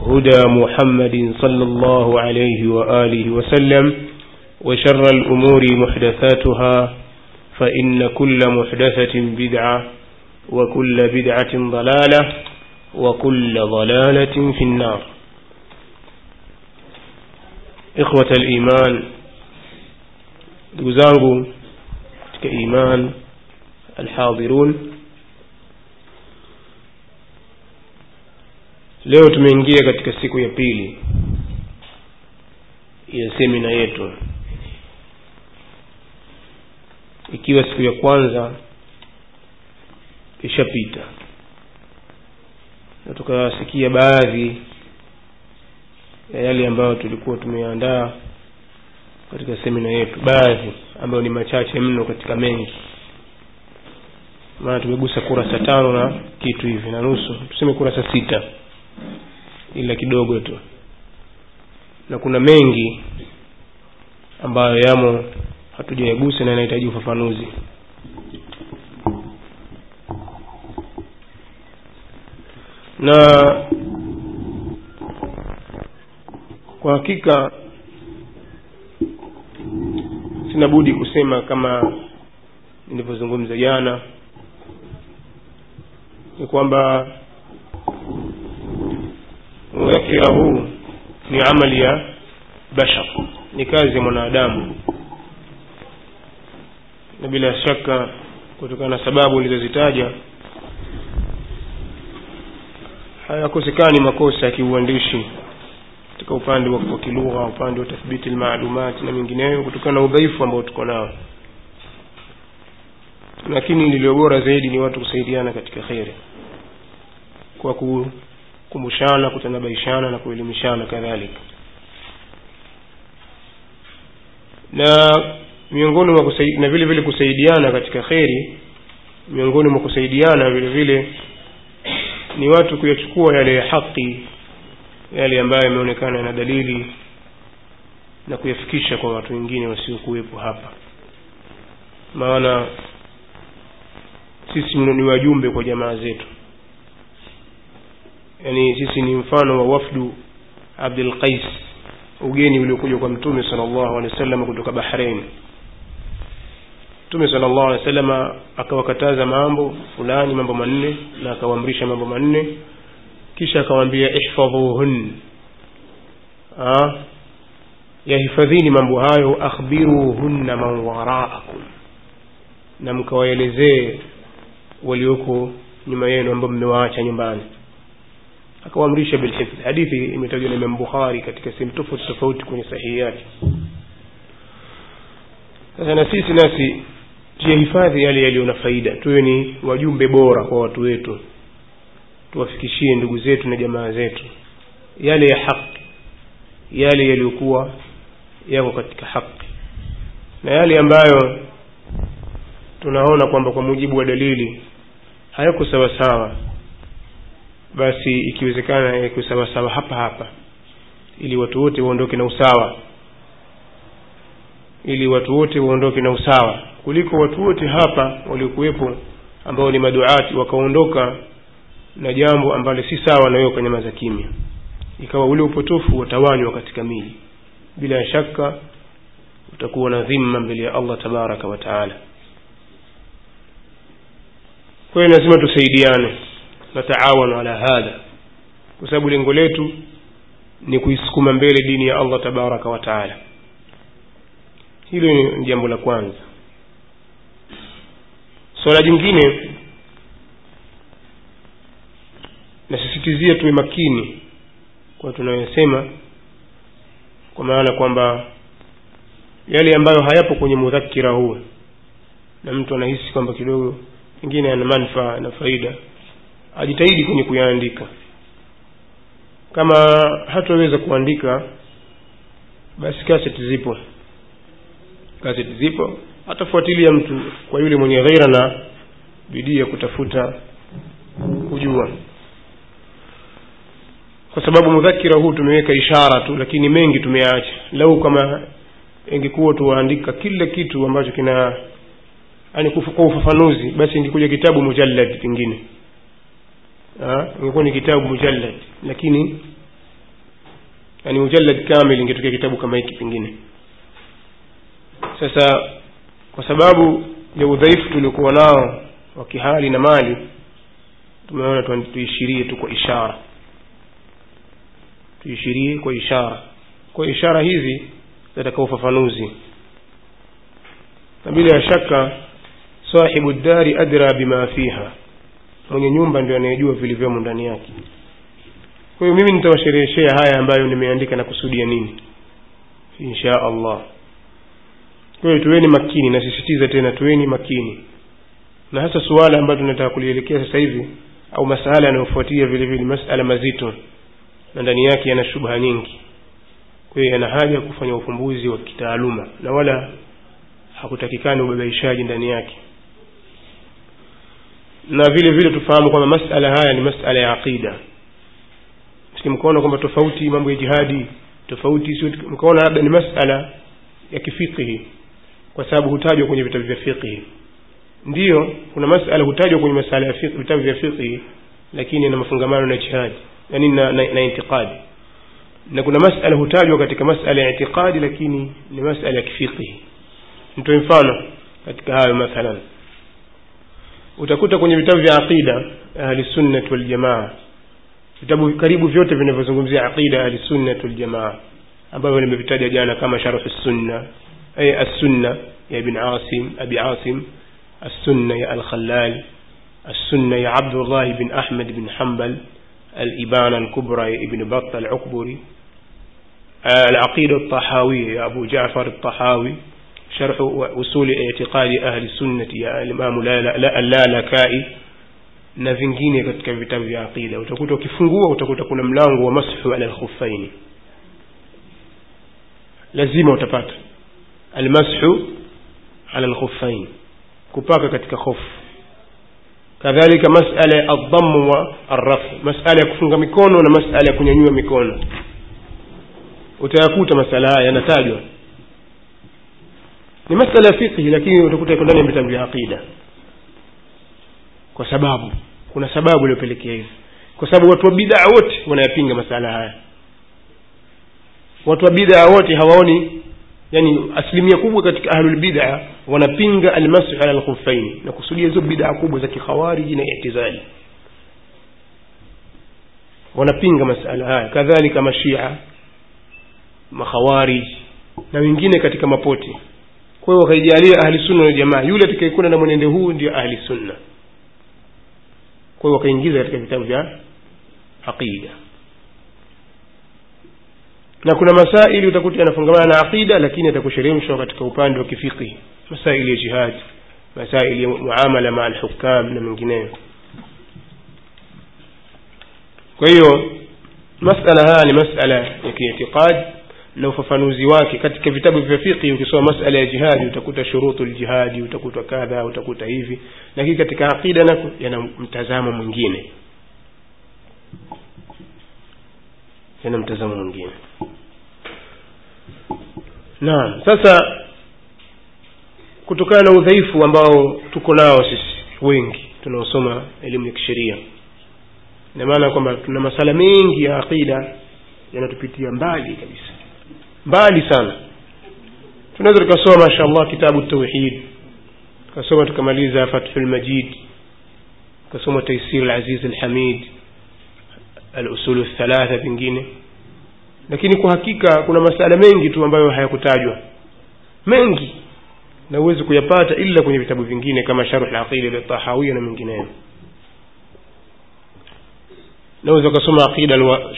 هدى محمد صلى الله عليه وآله وسلم وشر الأمور محدثاتها فإن كل محدثة بدعة وكل بدعة ضلالة وكل ضلالة في النار. إخوة الإيمان دوزانgu كإيمان الحاضرون leo tumeingia katika siku ya pili ya semina yetu. Ikiwa siku ya kwanza ishapita. Na tukasikia baadhi ya yale ambayo tulikuwa tumeandaa katika semina yetu. Baadhi ambayo ni machache mno katika mengi. Maana tumegusa kurasa tano na kitu hivi na nusu. Tuseme kurasa sita ila kidogo tu. Na kuna mengi ambayo yamo hatujayagusa na yanahitaji ufafanuzi. Na kwa hakika sina budi kusema kama nilivyozungumza jana ni kwamba muwekea huu ni amali ya bashar ni kazi ya mwanadamu. Na bila shaka kutokana na sababu nilizozitaja hayakosekani makosa ya kiuandishi katika upande wa kilugha upande wa tathbiti lmaalumati na mengineyo kutokana na udhaifu ambao tuko nao. Lakini lilio bora zaidi ni watu kusaidiana katika kheri kwa kukumbushana kutanabaishana na kuelimishana kadhalika. Na miongoni mwa na vile vile kusaidiana katika kheri miongoni mwa kusaidiana vile vile ni watu kuyachukua yale ya haki yale ambayo yameonekana na dalili na kuyafikisha kwa watu wengine wasiokuwepo hapa. Maana sisi ni wajumbe kwa jamaa zetu yaani sisi ni mfano wa wafdu abdul qais ugeni uliokuja kwa mtume salllahu alehi wa sallam kutoka bahrain. Mtume sala llahu alehi wa sallam akawakataza mambo fulani mambo manne na akawaamrisha mambo manne. Kisha akawaambia ihfadhuhun yahifadhini mambo hayo akhbiruhunna man waraakum. Na mkawaelezee walioko nyuma yenu ambao mmewaacha nyumbani akawaamrisha bilhifdh hadithi imetajwa na imam bukhari katika sehemu tofauti tofauti kwenye sahihi yake. Sasa na sisi nasi tuyahifadhi yale yaliyo na faida. Tuwe ni wajumbe bora kwa watu wetu. Tuwafikishie ndugu zetu na jamaa zetu. Yale ya haki yale yaliyokuwa yako katika haki na yale ambayo tunaona kwamba kwa mujibu wa dalili hayako sawasawa basi ikiwezekana yako sawasawa hapa hapa ili watu wote waondoke na usawa. Ili watu wote waondoke na usawa. Kuliko watu wote hapa waliokuwepo ambao ni maduati wakaondoka na jambo ambalo si sawa na wewe ukanyamaza kimya ikawa ule upotofu watawanywa katika mili. Bila shaka utakuwa na dhima mbele ya allah tabaraka wa taala. Kwa hiyo lazima tusaidiane nataawanu ala hadha. Kwa sababu lengo letu ni kuisukuma mbele dini ya allah tabaraka wa taala. Hilo ni jambo la kwanza. Swala jingine nasisitizia tuwe makini kwa tunayosema kwa maana kwamba yale ambayo hayapo kwenye mudhakira huu na mtu anahisi kwamba kidogo pengine ana manfaa na faida ajitahidi kwenye kuyaandika. Kama hataweza kuandika basi kaseti zipo. Kaseti zipo. Atafuatilia mtu kwa yule mwenye ghaira na bidii ya kutafuta kujua. Kwa sababu mudhakira huu tumeweka ishara tu lakini mengi tumeacha lau kama ingekuwa tuwaandika kila kitu ambacho kina yani kwa ufafanuzi basi ingekuja kitabu mujallad pengine ingekuwa ni kitabu mujallad lakini yani mujallad kamil ingetokea kitabu kama hiki pengine sasa kwa sababu ya udhaifu tuliokuwa nao wa kihali na mali tumeona tuishirie tu kwa ishara. Tuishirie kwa ishara. Kwa ishara hizi zataka ufafanuzi. Na bila ya shaka sahibu dari adra bima fiha mwenye nyumba ndio anayejua vilivyomo ndani yake. Kwa hiyo mimi nitawashereheshea haya ambayo nimeandika na kusudia nini? Insha allah. Kwa hiyo tuweni makini nasisitiza tena tuweni makini. Na hasa suala ambayo tunataka kulielekea sasa hivi au masala yanayofuatia vile masala mazito na ndani yake yana shubha nyingi. Kwa hiyo yana haja kufanya ufumbuzi wa kitaaluma na wala hakutakikani ubabaishaji ndani yake na vile vile tufahamu kwamba masala haya ni masala ya aqida. Mkaona kwamba tofauti mambo ya jihadi tofauti mkaona labda ni masala ya kifiqhi kwa sababu hutajwa kwenye vitabu vya fiqhi. Ndiyo kuna masala hutajwa kwenye masala ya vitabu vya fiqhi lakini yana mafungamano na jihadi yani na, na, na intiqadi. Na kuna masala hutajwa katika masala ya intiqadi lakini ni masala ya kifiqhi. Nitoe mfano katika hayo mathalan utakuta kwenye vitabu vya aqida ahli sunnah wal jamaa vitabu karibu vyote vinavyozungumzia aqida ahli sunnah wal jamaa ambavyo nimevitaja jana kama sharh sunna ay as-sunna ya ibn asim abi asim as-sunna ya al-khallal as-sunna ya abdullah ibn ahmad ibn hanbal الإبانة الكبرى ابن بطة العكبري العقيدة الطحاوية يا أبو جعفر الطحاوي شرح أصول اعتقاد أهل السنة يا الإمام اللالكائي na vingine katika vitabu vya aqida utakuta ukifungua utakuta kuna mlango wa mashu ala alkhuffaini lazima utapata almashu ala alkhuffain kupaka katika khofu kadhalika masala ya aldhamu wa arrafu masala ya kufunga mikono na masala ya kunyanyua mikono utayakuta masala haya yanatajwa ni masala ya fiqhi lakini utakuta iko ndani ya vitabu vya aqida. Kwa sababu kuna sababu iliyopelekea hivi kwa sababu watu wa bidaa wote wanayapinga masala haya. Watu wa bidaa wote hawaoni yani asilimia kubwa katika ahlulbidaa wanapinga almasu ala lkhufaini na kusudia hizo bidaa kubwa za kikhawariji na itizali. Wanapinga masala haya. Kadhalika mashia makhawariji na wengine katika mapoti kwa hiyo wakaijalia ahli sunna na jamaa. Yule atakayekwenda na mwenendo huu ndio ahli sunna. Kwa hiyo wakaingiza katika vitabu vya aqida. Na kuna masaili utakuta yanafungamana na aqida lakini yatakusheremshwa katika upande wa kifiqhi. Masaili ya jihad masaili ya muamala maa alhukam na mengineyo. Kwa hiyo masala haya ni masala ya kiitiqadi na ufafanuzi wake katika vitabu vya fiqhi. Ukisoma masala ya jihadi utakuta shurutu ljihadi utakuta kadha utakuta hivi. Lakini katika aqida nako yana mtazamo mwingine. Yana mtazamo mwingine. Naam sasa kutokana na udhaifu ambao tuko nao sisi wengi tunaosoma elimu ya kisheria ina maana kwamba tuna masala mengi ya aqida yanatupitia mbali kabisa mbali sana. Tunaweza tukasoma mashaallah kitabu tauhid. Tukasoma tukamaliza fathu lmajid tukasoma taisir laziz alhamid alusulu thalatha pengine. Lakini kwa hakika kuna masala mengi tu ambayo hayakutajwa. Mengi. Na huwezi kuyapata ila kwenye vitabu vingine kama sharh ltahawia na mengineyo naweza ukasoma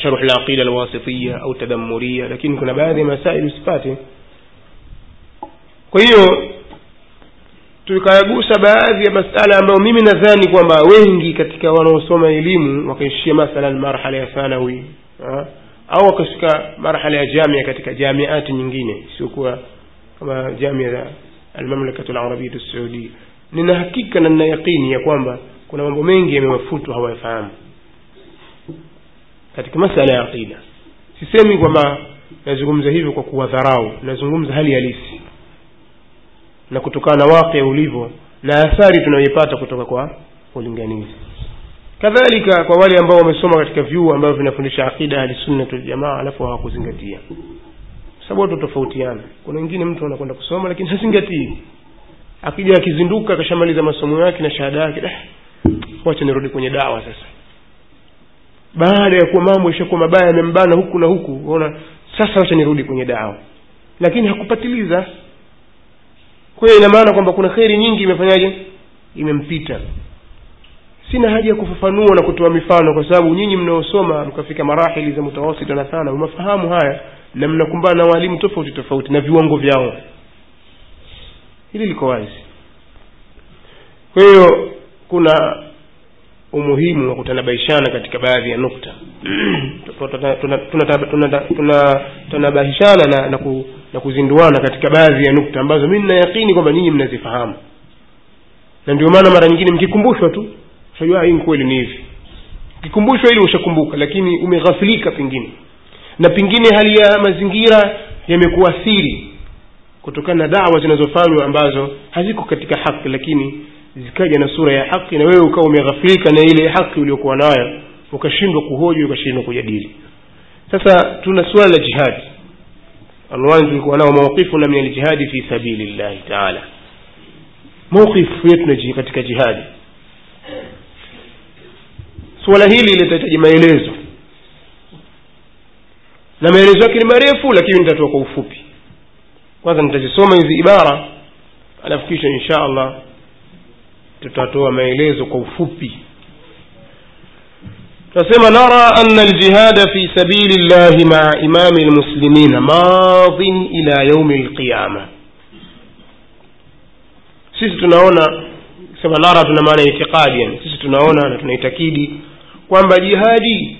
sharh laqida alwasitiya au tadamuria lakini kuna baadhi ya masaili usipate. Kwa hiyo tukayagusa baadhi ya masala ambayo mimi nadhani kwamba wengi katika wanaosoma elimu wakaishia mathalan marhala ya thanawi au wakafika marhala ya jamia katika jamiati nyingine isiokuwa kama jamia za almamlakatu larabiyatu saudia nina hakika na nina yaqini ya kwamba kuna mambo mengi yamewafutwa hawayafahamu katika masala ya aqida. Sisemi kwamba nazungumza hivyo kwa kuwadharau nazungumza hali halisi na kutokana na wake ulivyo na athari tunayoipata kutoka kwa ulinganizi. Kadhalika kwa wale ambao wamesoma katika vyuo ambavyo vinafundisha aqida ahlisunnat waljamaa alafu hawakuzingatia. Sababu watu tofautiana kuna wengine mtu anakwenda kusoma lakini hazingatii. Akija akizinduka akashamaliza masomo yake na shahada yake eh, wacha nirudi kwenye dawa sasa baada ya kuwa mambo ishakuwa mabaya yamembana huku na huku unaona sasa wacha nirudi kwenye dawa. Lakini hakupatiliza. Kwa hiyo ina maana kwamba kuna kheri nyingi imefanyaje? Imempita. Sina haja ya kufafanua na kutoa mifano kwa sababu nyinyi mnaosoma mkafika marahili za mutawasita na sana umafahamu haya na mnakumbana na waalimu tofauti tofauti na viwango vyao. Hili liko wazi. Kwa hiyo kuna umuhimu wa kutanabaishana katika baadhi ya nukta. Tunatanabahishana na, na, ku, na kuzinduana katika baadhi ya nukta ambazo mi ninayakini kwamba nyinyi mnazifahamu. Na ndio maana mara nyingine mkikumbushwa tu utajua hii kweli ni hivi. Ukikumbushwa ili ushakumbuka lakini umeghafilika pengine. Na pengine hali ya mazingira yamekuathiri kutokana na dawa zinazofanywa ambazo haziko katika haki lakini zikaja na sura ya haki na wewe ukawa umeghafilika na ile haki uliokuwa nayo ukashindwa kuhoji ukashindwa kujadili. Sasa tuna suala la jihadi. Anwani tulikuwa nao mawqifuna min aljihadi fi sabili llahi taala. Mawqifu yetu katika jihadi. Suala hili litahitaji maelezo. Na maelezo yake ni marefu lakini nitatoa kwa ufupi. Kwanza nitazisoma hizi ibara alafu kisha insha allah tutatoa maelezo kwa ufupi. Tunasema nara ana ljihada fi sabili llahi maa imami lmuslimina madin ila yaumi lqiyama sisi tunaona sema nara tuna maana itiqadi yani. Sisi tunaona na tunaitakidi kwamba jihadi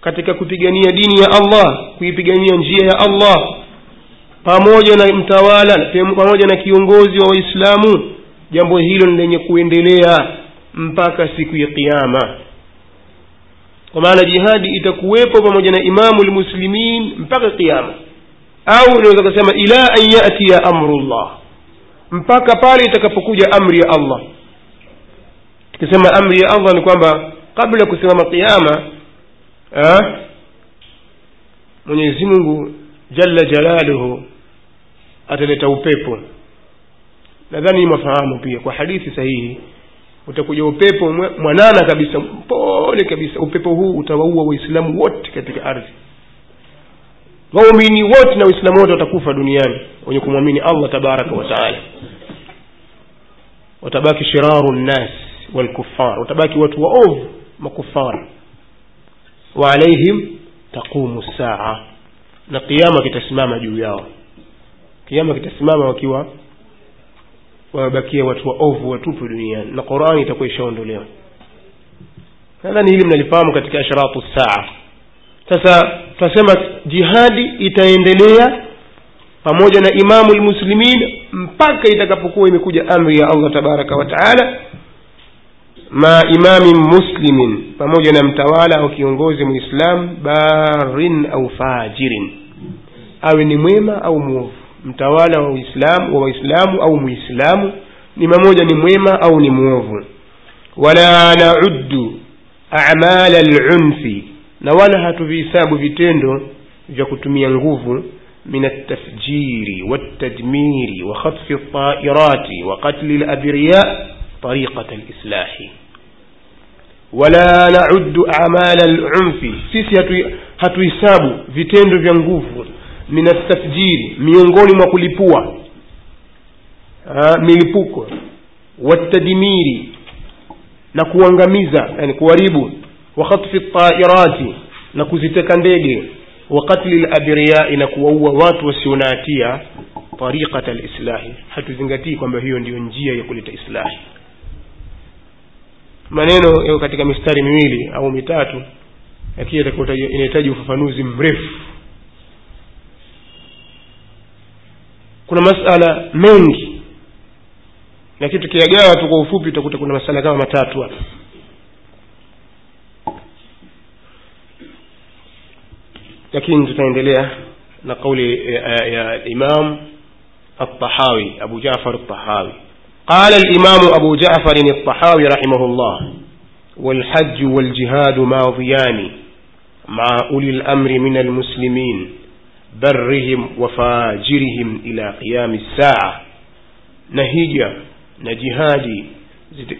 katika kupigania dini ya allah kuipigania njia ya allah pamoja na mtawala pamoja na kiongozi wa waislamu jambo hilo ni lenye kuendelea mpaka siku ya qiama kwa maana jihadi itakuwepo pamoja na imamu lmuslimin mpaka qiama au unaweza kusema ila an yatiya amrullah. Mpaka pale itakapokuja amri ya allah. Tukisema amri ya allah ni kwamba kabla ya kusimama qiama mwenyezi mungu jalla jalaluhu ataleta upepo nadhani mafahamu pia kwa hadithi sahihi utakuja upepo mwanana kabisa pole kabisa upepo huu utawaua waislamu wote katika ardhi. Waumini wote na waislamu wote watakufa duniani wenye kumwamini allah tabaraka wataala watabaki shiraru nnas walkufar watabaki watu waovu makufar wa alaihim taqumu saa na kiama kitasimama juu yao. Kiama kitasimama wakiwa wamebakia watu waovu watupu duniani. Na qurani itakuwa ishaondolewa. Nadhani hili mnalifahamu katika ashratu saa. Sasa tunasema jihadi itaendelea pamoja na imamu lmuslimin mpaka itakapokuwa imekuja amri ya allah tabaraka wa taala ma imamin muslimin pamoja na mtawala au kiongozi mwislamu barin au fajirin. Awe ni mwema au mwovu mtawala wa uislamu wa waislamu au muislamu ni mamoja ni mwema au ni mwovu. Wala nauddu amala lunfi na wala hatuvihisabu vitendo vya kutumia nguvu min altafjiri waltadmiri wa khatfi ltairati wa qatli labiriya tariqata lislahi wala nauddu amala lunfi sisi hatuhisabu vitendo vya nguvu min altafjiri miongoni mwa kulipua. Ah, milipuko. Watadimiri na kuangamiza yani kuharibu. Wa tairati na kuziteka ndege. Wa qatli labiriyai na kuwaua watu wasio na tariqata lislahi hatuzingatii kwamba hiyo ndiyo njia ya kuleta islahi. Maneno yako katika mistari miwili au mitatu lakini inahitaji ufafanuzi mrefu kuna masala mengi lakini tukiyagawa tu kwa ufupi utakuta kuna masala kama matatu hapa lakini tutaendelea na kauli ya imam الطحاوي أبو جعفر الطحاوي قال الإمام أبو جعفر الطحاوي رحمه الله والحج والجهاد ماضيان مع أولي الأمر من المسلمين barrihim wa fajirihim ila qiyami saa. Na hija na jihadi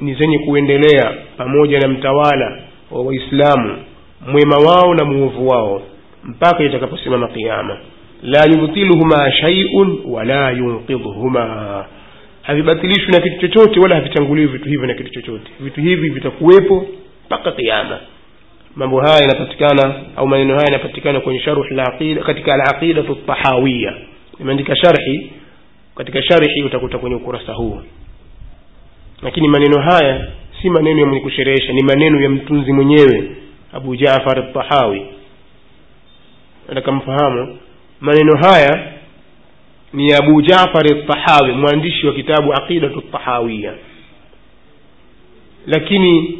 ni zenye kuendelea pamoja na mtawala wa waislamu mwema wao na muovu wao mpaka itakaposimama kiama la yubtiluhuma shaiun wala yunqidhuhuma havibatilishwi na kitu chochote wala havitanguliwi vitu hivyo na kitu chochote. Vitu hivi vitakuwepo mpaka qiama mambo haya yanapatikana au maneno haya yanapatikana kwenye sharh al-aqida katika al-aqidatu at-tahawiyya. Sharhi katika sharhi utakuta kwenye ukurasa huu. Lakini maneno haya si maneno ya mwenye kusherehesha ni maneno ya mtunzi mwenyewe Abu Jaafar at-Tahawi. Atakamfahamu maneno haya ni Abu Jaafar at-Tahawi mwandishi wa kitabu Aqidatu at-Tahawiyya. Lakini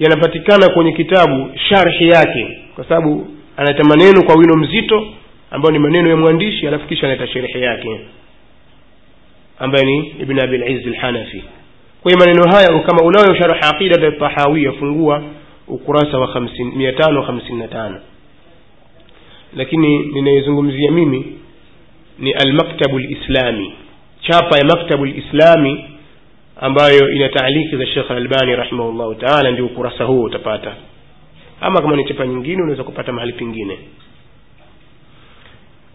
yanapatikana kwenye kitabu sharhi yake kwa sababu analeta maneno kwa wino mzito ambayo ni maneno ya mwandishi alafu kisha analeta sharhi yake ambaye ni Ibn Abi al-Izz al-Hanafi. Kwa hiyo maneno haya kama unayo sharh aqida at-Tahawiyya fungua ukurasa wa 555 lakini ninayezungumzia mimi ni al-Maktabu al-Islami chapa ya Maktabu al-Islami ambayo ina taaliki za Sheikh Al-Albani rahimahullahu ta'ala ndio ukurasa huo utapata ama kama ni chapa nyingine unaweza kupata mahali pengine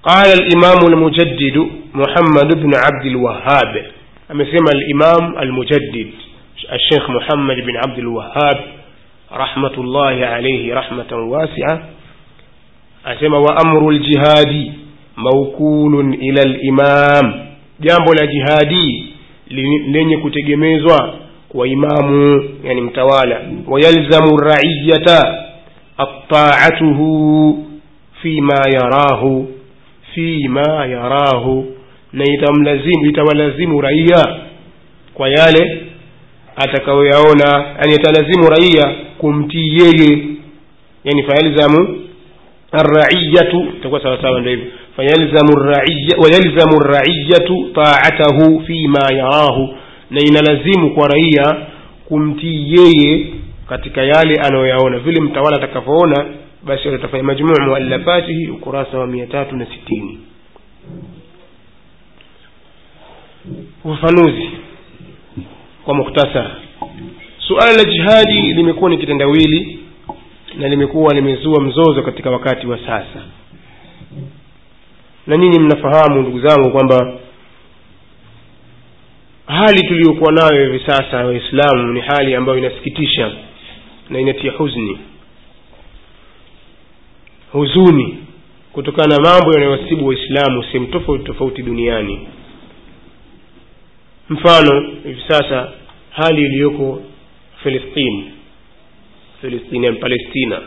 قال الإمام المجدد محمد بن عبد الوهاب amesema al-Imam al-Mujaddid الشيخ محمد بن عبد الوهاب رحمة الله عليه رحمة واسعة amru ljihadi maukulun ila limam jambo la jihadi lenye kutegemezwa kwa imamu yani mtawala. Wayalzamu raiyata ataatuhu fima yarahu fima yarahu. Na itamlazimu itawalazimu raia kwa yale atakayoyaona yani italazimu raia kumtii yeye. Yani fayalzamu araiyatu itakuwa sawasawa ndo hivyo wayalzamu raiyatu taatahu fima yarahu na inalazimu kwa raia kumtii yeye katika yale anayoyaona. Vile mtawala atakavyoona basi atatafanya majmuu muallafatihi ukurasa wa mia tatu na sitini. Ufafanuzi kwa muktasar suala la jihadi limekuwa ni kitendawili na limekuwa limezua mzozo katika wakati wa sasa na nyinyi mnafahamu ndugu zangu kwamba hali tuliyokuwa nayo hivi sasa waislamu ni hali ambayo inasikitisha na inatia huzni. Huzuni kutokana na mambo yanayowasibu waislamu sehemu tofauti tofauti duniani. Mfano hivi sasa hali iliyoko filistini filistini palestina.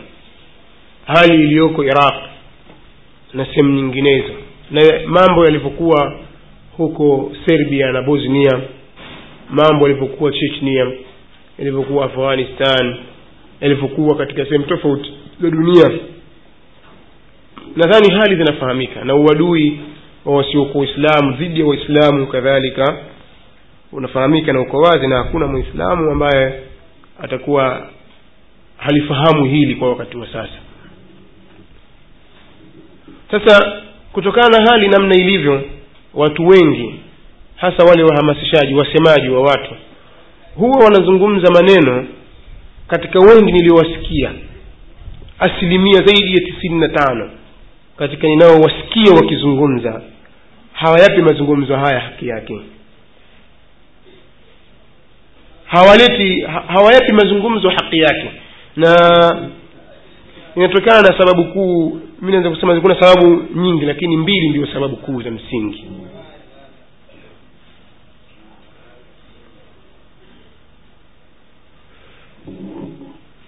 Hali iliyoko iraq na sehemu nyinginezo na mambo yalivyokuwa huko serbia na bosnia mambo yalivyokuwa chechnia yalivyokuwa afghanistan yalivyokuwa katika sehemu tofauti za dunia nadhani hali zinafahamika na uadui wa wasiokuwa waislamu dhidi ya waislamu kadhalika unafahamika na uko wazi na hakuna mwislamu ambaye atakuwa halifahamu hili kwa wakati wa sasa. Sasa kutokana na hali namna ilivyo watu wengi hasa wale wahamasishaji wasemaji wa watu huwa wanazungumza maneno katika wengi niliowasikia asilimia zaidi ya tisini na tano katika ninaowasikia wakizungumza hawayapi mazungumzo haya haki yake. Hawaleti hawayapi mazungumzo haki yake. Na inatokana na sababu kuu mi naweza kusema kuna sababu nyingi lakini mbili ndio sababu kuu za msingi.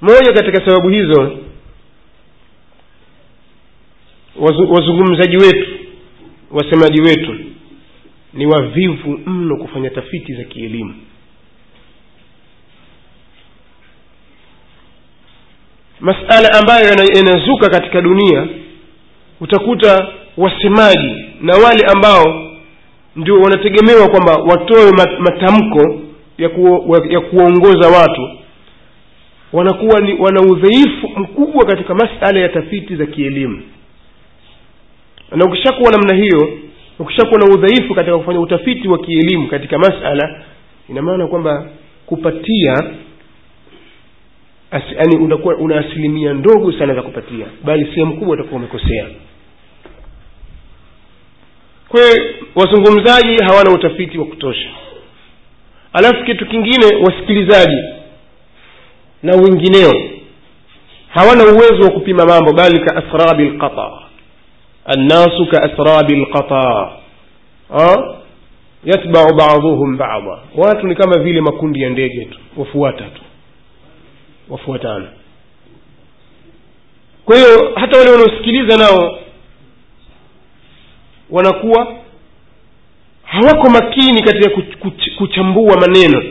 Moja katika sababu hizo wazungumzaji wetu wasemaji wetu ni wavivu mno kufanya tafiti za kielimu. Masala ambayo yanazuka katika dunia utakuta wasemaji na wale ambao ndio wanategemewa kwamba watoe matamko ya, ku, ya kuongoza watu wanakuwa ni wana udhaifu mkubwa katika masala ya tafiti za kielimu. Na ukishakuwa namna hiyo ukishakuwa na udhaifu katika kufanya utafiti wa kielimu katika masala ina maana kwamba kupatia yani unakuwa una asilimia ndogo sana za kupatia bali sehemu kubwa utakuwa umekosea hiyo wazungumzaji hawana utafiti wa kutosha. Alafu kitu kingine wasikilizaji na wengineo hawana uwezo wa kupima mambo bali ka asrabi lqata annasu ka asrabi lqata yatbau baduhum bada watu ni kama vile makundi ya ndege tu wafuata tu. Wafuatana. Kwa hiyo hata wale wanaosikiliza nao wanakuwa hawako makini katika kuch- kuch- kuchambua maneno.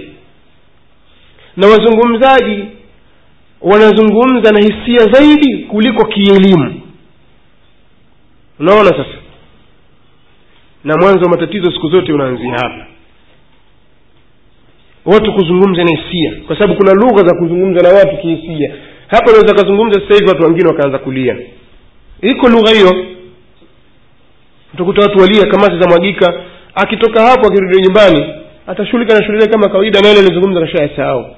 Na wazungumzaji wanazungumza na hisia zaidi kuliko kielimu. Unaona sasa? Na mwanzo wa matatizo siku zote unaanzia hapa. Watu kuzungumza na hisia kwa sababu kuna lugha za kuzungumza na watu kihisia. Hapa unaweza kazungumza sasa hivi watu wengine wakaanza kulia. Iko lugha hiyo utakuta watu walia kamasi zamwagika akitoka hapo akirudi nyumbani atashughulika na shughuli kama kawaida na ile alizungumza kashayasahau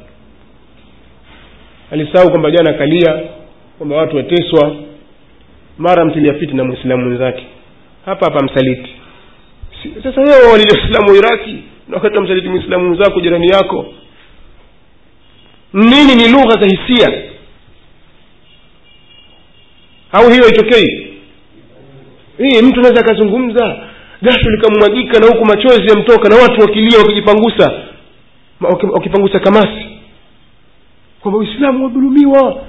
alisahau kwamba jana akalia kwamba watu wateswa. Mara mtilia fiti na mwislamu mwenzake. Hapa hapa msaliti. Sasa wewe walile islamu wa iraki na wakati msaliti mwislamu mwenzako jirani yako. Nini ni lugha za hisia? Au hiyo haitokei hii mtu anaweza akazungumza jasho likamwagika na huku machozi yamtoka na watu wakilia wakijipangusa. Wakipangusa kamasi. Kwamba uislamu wadhulumiwa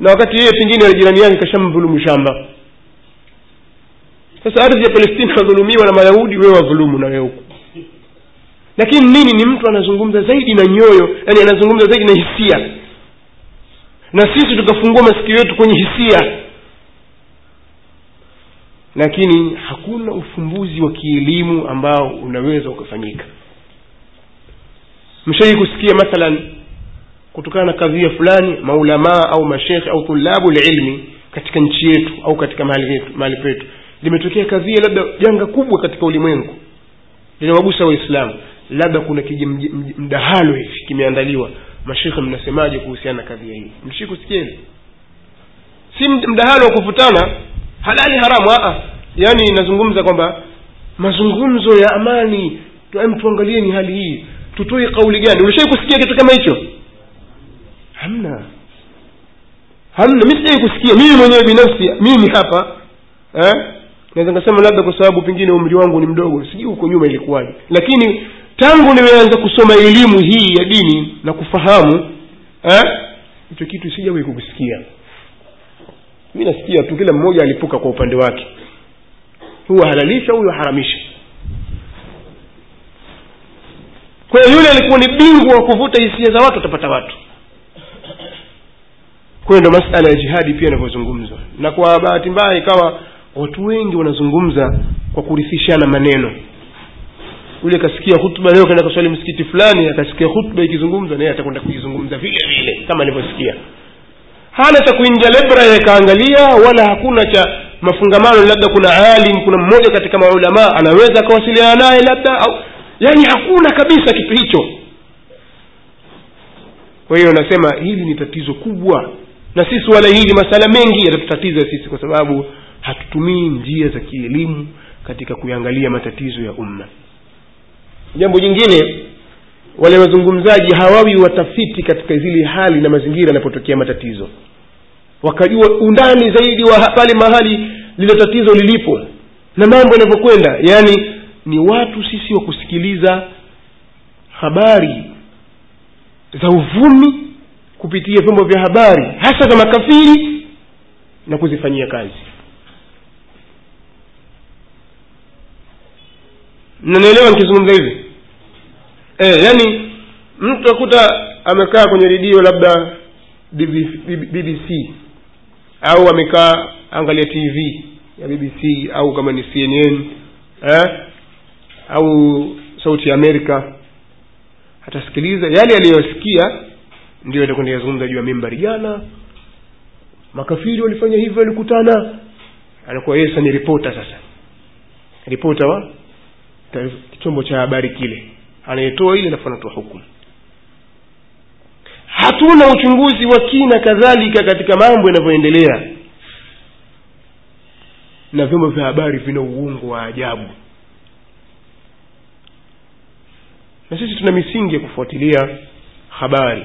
na wakati yeye pengine jirani yake kashamdhulumu shamba. Sasa ardhi ya palestina wadhulumiwa na mayahudi wewe wadhulumu na wewe huku. Lakini nini? Ni mtu anazungumza zaidi na nyoyo yani anazungumza zaidi na hisia. Na sisi tukafungua masikio yetu kwenye hisia lakini hakuna ufumbuzi wa kielimu ambao unaweza ukafanyika. Mshawai kusikia mathalan kutokana na kadhia fulani maulamaa au mashekhe au tulabu lilmi katika nchi yetu au katika mahali petu limetokea kadhia labda janga kubwa katika ulimwengu linawagusa waislamu. Labda kuna mdahalo hivi kimeandaliwa. Mashekhe mnasemaje kuhusiana na kadhia hii? Mshii kusikia si mdahalo wa kuvutana halali haramu aa yaani inazungumza kwamba mazungumzo ya amani tuangalie ni hali hii. Tutoe kauli gani? Ulishai kusikia kitu kama hicho? Hamna. Hamna. Mi sijai kusikia. Mimi mwenyewe binafsi mimi hapa eh? naweza nikasema labda kwa sababu pengine umri wangu ni mdogo sijui huko nyuma ilikuwaje. Lakini tangu nimeanza kusoma elimu hii ya dini na kufahamu eh? hicho kitu sijawahi kukisikia mi nasikia tu kila mmoja alipuka kwa upande wake. Huyu ahalalisha huyu haramisha kwa yule alikuwa ni bingwa wa kuvuta hisia za watu atapata watu. Kwa ndo masala ya jihadi pia inavyozungumzwa na kwa bahati mbaya ikawa watu wengi wanazungumza kwa kurithishana maneno. Yule kasikia hutuba leo kaenda kaswali msikiti fulani akasikia hutuba ikizungumza naye atakwenda kuizungumza vile vile kama alivyosikia hana cha kuingia lebra yakaangalia wala hakuna cha mafungamano labda kuna alim kuna mmoja katika maulamaa anaweza akawasiliana naye labda au yaani hakuna kabisa kitu hicho. Kwa hiyo nasema hili ni tatizo kubwa na sisi wala hili masala mengi yatatutatiza sisi kwa sababu hatutumii njia za kielimu katika kuyangalia matatizo ya umma. Jambo jingine wale wazungumzaji hawawi watafiti katika zile hali na mazingira yanapotokea matatizo. Wakajua undani zaidi wa pale mahali lile tatizo lilipo na mambo yanavyokwenda. Yaani ni watu sisi wa kusikiliza habari za uvumi kupitia vyombo vya habari hasa za makafiri na kuzifanyia kazi. Nanaelewa nikizungumza hivi e, yani mtu akuta amekaa kwenye redio labda bbc au amekaa angalia tv ya bbc au kama ni cnn eh? au sauti ya amerika atasikiliza yale aliyosikia ndio atakwenda yazungumza juu ya mimbari jana. Makafiri walifanya hivyo walikutana. Anakuwa yeye ni ripota sasa. Ripota wa chombo cha habari kile anayetoa ile alafu anatoa hukumu hatuna uchunguzi wa kina kadhalika katika mambo yanavyoendelea na vyombo vya habari vina uungu wa ajabu. Na sisi tuna misingi ya kufuatilia habari.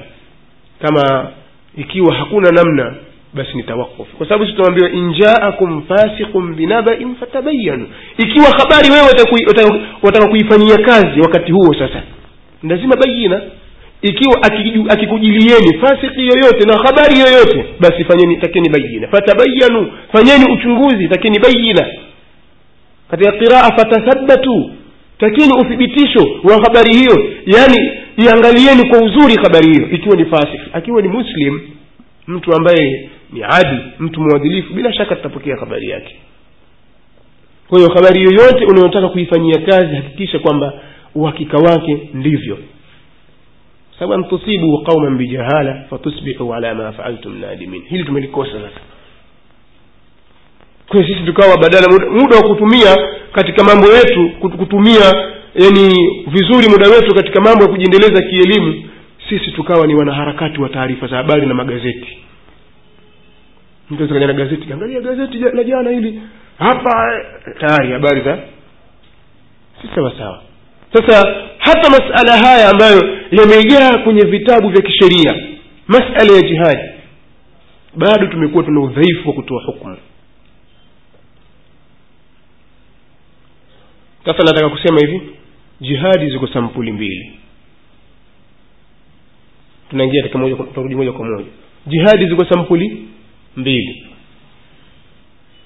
Kama ikiwa hakuna namna basi ni tawakuf kwa sababu tunaambiwa injaakum fasiqun binabain fatabayanu ikiwa habari wewe wataka kuifanyia kazi wakati huo sasa lazima bayina ikiwa akikujilieni fasiki yoyote na habari yoyote basi fanyeni takeni bayina fatabayanu fanyeni uchunguzi takeni bayina katika qiraa fatathabatu takini uthibitisho wa habari hiyo. Yaani iangalieni kwa uzuri habari hiyo. Ikiwa ni fasik akiwa ni muslim mtu ambaye ni adi mtu mwadilifu bila shaka tutapokea habari yake. Kwa hiyo habari yoyote unayotaka kuifanyia kazi hakikisha kwamba uhakika wake ndivyo. Sababu antusibu qauman bijahala fatusbihu ala ma faaltum nadimin. Hili tumelikosa sasa. Kwa sisi tukawa badala muda, wa kutumia katika mambo yetu kutumia yani vizuri muda wetu katika mambo ya kujiendeleza kielimu sisi tukawa ni wanaharakati wa taarifa za habari na magazeti. Mtu na gazeti angalia la jana hili. Hapa tayari habari za si sawa sawa. Sasa hata masala haya ambayo yamejaa kwenye vitabu vya kisheria masala ya jihadi bado tumekuwa tuna udhaifu wa kutoa hukumu. Sasa nataka kusema hivi jihadi ziko sampuli mbili tunaingia katika moja tutarudi moja kwa moja. Jihadi ziko sampuli mbili